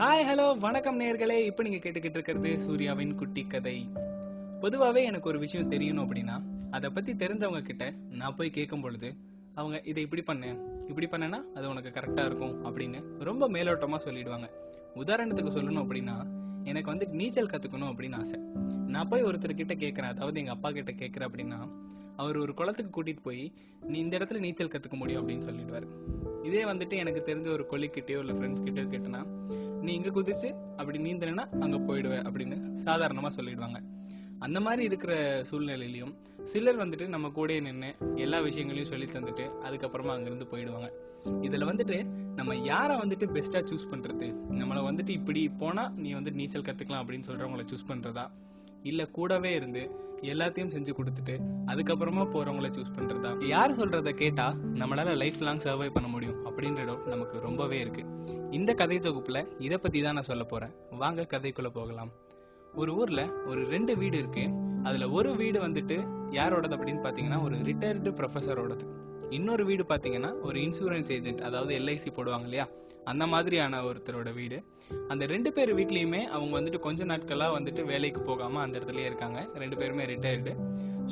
Hi hello வணக்கம் நேர்களே. இப்போ நீங்க கேட்டுக்கிட்டு இருக்கிறது சூர்யாவின் குட்டி கதை. பொதுவாகவே எனக்கு ஒரு விஷயம் தெரியணும் அப்படின்னா அதை பத்தி தெரிஞ்சவங்க கிட்ட நான் போய் கேட்கும் பொழுது அவங்க இதை இப்படி பண்ணு இப்படி பண்ணனா அது உனக்கு கரெக்டா இருக்கும் அப்படின்னு ரொம்ப மேலோட்டமா சொல்லிடுவாங்க. உதாரணத்துக்கு சொல்லணும் அப்படின்னா எனக்கு வந்து நீச்சல் கத்துக்கணும் அப்படின்னு ஆசை. நான் போய் ஒருத்தர் கிட்ட கேட்குறேன் அதாவது எங்க அப்பா கிட்ட கேட்கறேன் அப்படின்னா அவர் ஒரு குளத்துக்கு கூட்டிட்டு போய் நீ இந்த இடத்துல நீச்சல் கத்துக்க முடியும் அப்படின்னு சொல்லிடுவாரு. இதே வந்துட்டு எனக்கு தெரிஞ்ச ஒரு கொல்லிக்கிட்டயோ இல்லை ஃப்ரெண்ட்ஸ் கிட்டயோ கேட்டனா நீ இங்க குதிச்சு அப்படி நீந்தனா அங்க போயிடுவ அப்படின்னு சாதாரணமா சொல்லிடுவாங்க. அந்த மாதிரி இருக்கிற சூழ்நிலையிலையும் சிலர் வந்துட்டு நம்ம கூடயே நின்று எல்லா விஷயங்களையும் சொல்லி தந்துட்டு அதுக்கப்புறமா அங்கிருந்து போயிடுவாங்க. இதுல வந்துட்டு நம்ம யாரை வந்துட்டு பெஸ்டா சூஸ் பண்றது? நம்மள வந்துட்டு இப்படி போனா நீ வந்து நீச்சல் கத்துக்கலாம் அப்படின்னு சொல்றவங்கள சூஸ் பண்றதா? இல்ல கூடவே இருந்து எல்லாத்தையும் செஞ்சு கொடுத்துட்டு அதுக்கப்புறமா போறவங்கள சூஸ் பண்றதா? யார் சொல்றத கேட்டா நம்மளால லைஃப் லாங் சர்வை பண்ண முடியும் அப்படின்ற டவுட் நமக்கு ரொம்பவே இருக்கு. இந்த கதை தொகுப்புல இதை பத்தி தான் நான் சொல்ல போறேன். வாங்க கதைக்குள்ள போகலாம். ஒரு ஊர்ல ஒரு ரெண்டு வீடு இருக்கு. அதுல ஒரு வீடு வந்துட்டு யாரோடது அப்படின்னு பாத்தீங்கன்னா ஒரு ரிட்டையர்டு ப்ரொஃபஸரோடது இன்னொரு வீடு பாத்தீங்கன்னா ஒரு இன்சூரன்ஸ் ஏஜென்ட் அதாவது எல்ஐசி போடுவாங்க இல்லையா? அந்த மாதிரியான ஒருத்தரோட வீடு. அந்த ரெண்டு பேர் வீட்லயுமே அவங்க வந்துட்டு கொஞ்ச நாட்களா வந்துட்டு வேலைக்கு போகாம அந்த இடத்துலயே இருக்காங்க. ரெண்டு பேருமே ரிட்டையர்டு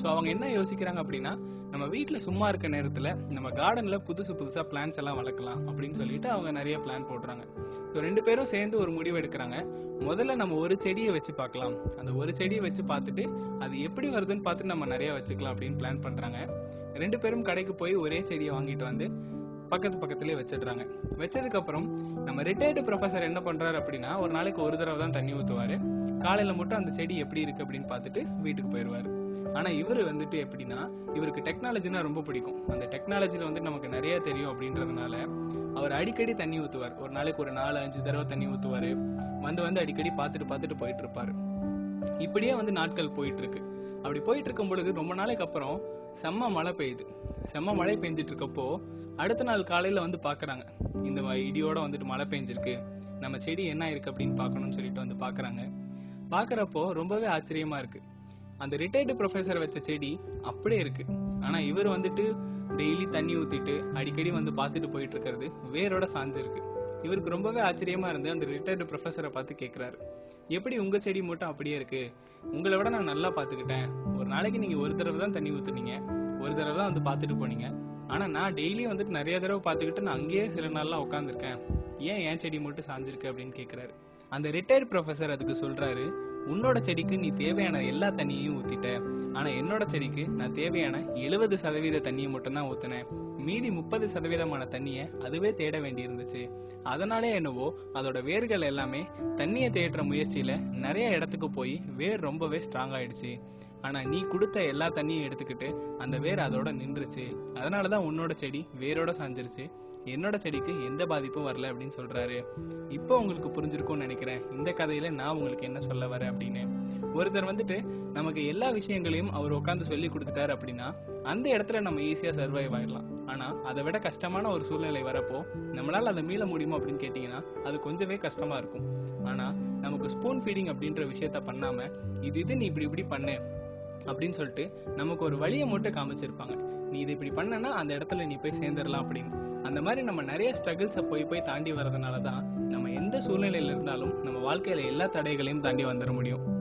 ஸோ அவங்க என்ன யோசிக்கிறாங்க அப்படின்னா நம்ம வீட்டில் சும்மா இருக்க நேரத்தில் நம்ம கார்டனில் புதுசு புதுசாக பிளான்ஸ் எல்லாம் வளர்க்கலாம் அப்படின்னு சொல்லிட்டு அவங்க நிறைய பிளான் போடுறாங்க. ஸோ ரெண்டு பேரும் சேர்ந்து ஒரு முடிவு எடுக்கிறாங்க. முதல்ல நம்ம ஒரு செடியை வச்சு பார்க்கலாம். அந்த ஒரு செடியை வச்சு பார்த்துட்டு அது எப்படி வருதுன்னு பார்த்துட்டு நம்ம நிறைய வச்சுக்கலாம் அப்படின்னு பிளான் பண்ணுறாங்க ரெண்டு பேரும் கடைக்கு போய் ஒரே செடியை வாங்கிட்டு வந்து பக்கத்து பக்கத்துலேயே வச்சிடுறாங்க. வச்சதுக்கப்புறம் நம்ம ரிட்டையர்டு ப்ரொஃபஸர் என்ன பண்றாரு அப்படின்னா ஒரு நாளைக்கு ஒரு தடவை தான் தண்ணி ஊற்றுவாரு காலையில மட்டும் அந்த செடி எப்படி இருக்கு அப்படின்னு பார்த்துட்டு வீட்டுக்கு போயிடுவாரு. ஆனா இவர் வந்துட்டு எப்படின்னா இவருக்கு டெக்னாலஜினா ரொம்ப பிடிக்கும். அந்த டெக்னாலஜில வந்து நமக்கு நிறைய தெரியும் அப்படின்றதுனால அவர் அடிக்கடி தண்ணி ஊத்துவார். ஒரு நாளைக்கு ஒரு நாலு அஞ்சு தடவை தண்ணி ஊத்துவாரு. வந்து வந்து அடிக்கடி பார்த்துட்டு பார்த்துட்டு போயிட்டு இருப்பாரு இப்படியே வந்து நாட்கள் போயிட்டு இருக்கு அப்படி போயிட்டு இருக்கும் பொழுது ரொம்ப நாளைக்கு அப்புறம் செம்ம மழை பெய்யுது. செம்ம மழை பெஞ்சிட்டு இருக்கப்போ அடுத்த நாள் காலையில வந்து பாக்குறாங்க. இந்த வ- இடியோட வந்துட்டு மழை பெஞ்சிருக்கு. நம்ம செடி என்ன இருக்கு அப்படின்னு பார்க்கணும்னு சொல்லிட்டு வந்து பாக்குறாங்க. பாக்குறப்போ ரொம்பவே ஆச்சரியமா இருக்கு. அந்த ரிட்டையர்டு ப்ரொஃபஸர் வச்ச செடி அப்படியே இருக்கு. ஆனா இவர் வந்துட்டு டெய்லி தண்ணி ஊத்திட்டு அடிக்கடி வந்து பார்த்துட்டு போயிட்டு இருக்கிறது வேரோட சாஞ்சிருக்கு இவருக்கு ரொம்பவே ஆச்சரியமா இருந்து அந்த ரிட்டையர்டு ப்ரொஃபஸரை பார்த்து கேட்குறாரு எப்படி உங்க செடி மட்டும் அப்படியே இருக்கு? உங்களை விட நான் நல்லா பாத்துக்கிட்டேன் ஒரு நாளைக்கு நீங்க ஒரு தடவை தான் தண்ணி ஊத்துனீங்க. ஒரு தடவை தான் வந்து பார்த்துட்டு போனீங்க. ஆனால் நான் டெய்லியும் வந்துட்டு நிறைய தடவை பார்த்துக்கிட்டு நான் அங்கேயே சில நாள்லாம் உட்காந்துருக்கேன் ஏன் என் செடி மட்டும் சாஞ்சிருக்கு அப்படின்னு கேட்குறாரு அந்த ரிட்டையர்ட் ப்ரொஃபசர் அதுக்கு சொல்கிறாரு உன்னோட செடிக்கு நீ தேவையான எல்லா தண்ணியையும் ஊற்றிட்ட ஆனால் என்னோட செடிக்கு நான் தேவையான எழுபது சதவீத தண்ணியை மட்டும்தான் ஊற்றினேன் மீதி முப்பது சதவீதமான தண்ணியை அதுவே தேட வேண்டி இருந்துச்சு அதனாலே என்னவோ அதோட வேர்கள் எல்லாமே தண்ணியை தேடுற முயற்சியில் நிறைய இடத்துக்கு போய் வேர் ரொம்பவே ஸ்ட்ராங் ஆயிடுச்சு. ஆனா நீ கொடுத்த எல்லா தண்ணியும் எடுத்துக்கிட்டு அந்த வேர் அதோட நின்றுச்சு. அதனாலதான் உன்னோட செடி வேரோட சாஞ்சிருச்சு. என்னோட செடிக்கு எந்த பாதிப்பும் வரல அப்படின்னு சொல்றாரு. இப்போ உங்களுக்கு புரிஞ்சிருக்கும்னு நினைக்கிறேன். இந்த கதையில நான் உங்களுக்கு என்ன சொல்ல வரேன் அப்படின்னு. ஒருத்தர் வந்துட்டு நமக்கு எல்லா விஷயங்களையும் அவர் உட்காந்து சொல்லி கொடுத்துட்டாரு அப்படின்னா அந்த இடத்துல நம்ம ஈஸியா சர்வைவ் ஆயிடலாம். ஆனா அதை விட கஷ்டமான ஒரு சூழ்நிலை வரப்போ நம்மளால அதை மீள முடியுமா அப்படின்னு கேட்டீங்கன்னா அது கொஞ்சமே கஷ்டமா இருக்கும். ஆனா நமக்கு ஸ்பூன் ஃபீடிங் அப்படின்ற விஷயத்த பண்ணாம இது இது நீ இப்படி இப்படி பண்ணு அப்படின்னு சொல்லிட்டு நமக்கு ஒரு வழியை மட்டும் காமிச்சிருப்பாங்க. நீ இதை இப்படி பண்ணனா அந்த இடத்துல நீ போய் சேர்ந்துடலாம் அப்படின்னு. அந்த மாதிரி நம்ம நிறைய ஸ்ட்ரகிள்ஸை போய் போய் தாண்டி வர்றதுனால தான் நம்ம எந்த சூழ்நிலையில இருந்தாலும் நம்ம வாழ்க்கையில எல்லா தடைகளையும் தாண்டி வந்துட முடியும்.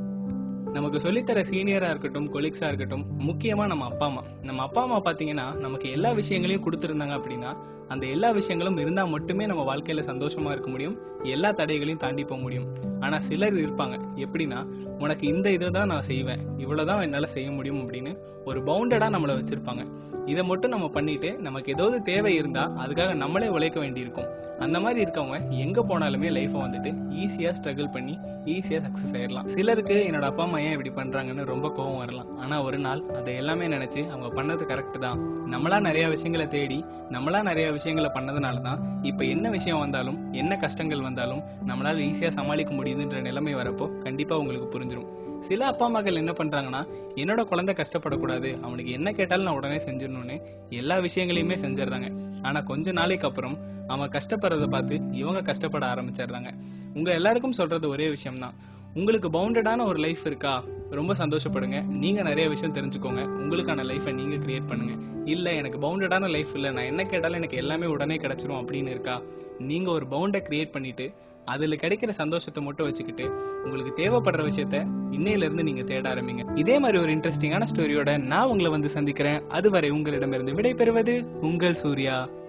நமக்கு சொல்லித்தர சீனியரா இருக்கட்டும் கொலீக்ஸா இருக்கட்டும் முக்கியமா நம்ம அப்பா அம்மா. நம்ம அப்பா அம்மா பாத்தீங்கன்னா நமக்கு எல்லா விஷயங்களையும் கொடுத்துருந்தாங்க அப்படின்னா அந்த எல்லா விஷயங்களும் இருந்தா மட்டுமே நம்ம வாழ்க்கையில சந்தோஷமா இருக்க முடியும். எல்லா தடைகளையும் தாண்டி போக முடியும். ஆனா சிலர் இருப்பாங்க. எப்படின்னா உனக்கு இந்த இதை தான் நான் செய்வேன் இவ்வளவுதான் என்னால செய்ய முடியும் அப்படின்னு ஒரு பவுண்டடா நம்மளை வச்சிருப்பாங்க. இதை மட்டும் நம்ம பண்ணிட்டு நமக்கு ஏதாவது தேவை இருந்தா அதுக்காக நம்மளே உழைக்க வேண்டியிருக்கும். அந்த மாதிரி இருக்கவங்க எங்க போனாலுமே லைஃப்பை வந்துட்டு ஈஸியா ஸ்ட்ரகிள் பண்ணி ஈஸியா சக்சஸ் ஆயிடலாம் சிலருக்கு என்னோட அப்பா அம்மா ஏன் இப்படி பண்றாங்கன்னு ரொம்ப கோவம் வரலாம். ஆனா ஒரு நாள் அதை எல்லாமே நினைச்சு அவங்க பண்ணது கரெக்ட் தான். நம்மளா நிறைய விஷயங்களை தேடி நம்மளா நிறைய விஷயங்களை பண்ணதுனால தான் இப்ப என்ன விஷயம் வந்தாலும் என்ன கஷ்டங்கள் வந்தாலும் நம்மளால ஈஸியா சமாளிக்க முடியுதுன்ற நிலைமை வரப்போ கண்டிப்பா உங்களுக்கு புரிஞ்சிடும் சில அப்பா அம்மாக்கள் என்ன பண்றாங்கன்னா என்னோட குழந்தை கஷ்டப்படக்கூடாது அவனுக்கு என்ன கேட்டாலும் நான் உடனே செஞ்சிடணும்னு எல்லா விஷயங்களையுமே செஞ்சிடுறாங்க. ஆனா கொஞ்ச நாளைக்கு அப்புறம் அவன் கஷ்டப்படுறதை பார்த்து இவங்க கஷ்டப்பட ஆரம்பிச்சிடுறாங்க. உங்க எல்லாருக்கும் சொல்றது ஒரே விஷயம் தான் உங்களுக்கு பவுண்டடான ஒரு லைஃப் இருக்கா? ரொம்ப சந்தோஷப்படுங்க. நீங்க நிறைய விஷயம் தெரிஞ்சுக்கோங்க. உங்களுக்கான லைஃபை நீங்க கிரியேட் பண்ணுங்க. இல்ல எனக்கு பவுண்டடான லைஃப் இல்ல. நான் என்ன கேட்டாலும் எனக்கு எல்லாமே உடனே கிடைச்சிரும் அப்படின்னு இருக்கா? நீங்க ஒரு பவுண்டை கிரியேட் பண்ணிட்டு அதுல கிடைக்கிற சந்தோஷத்தை மட்டும் வச்சுக்கிட்டு உங்களுக்கு தேவைப்படுற விஷயத்த இன்னையில இருந்து நீங்க தேட ஆரம்பிங்க. இதே மாதிரி ஒரு இன்ட்ரெஸ்டிங்கான ஸ்டோரியோட நான் உங்களை வந்து சந்திக்கிறேன். அதுவரை உங்களிடமிருந்து விடைபெறுவது உங்கள் சூர்யா.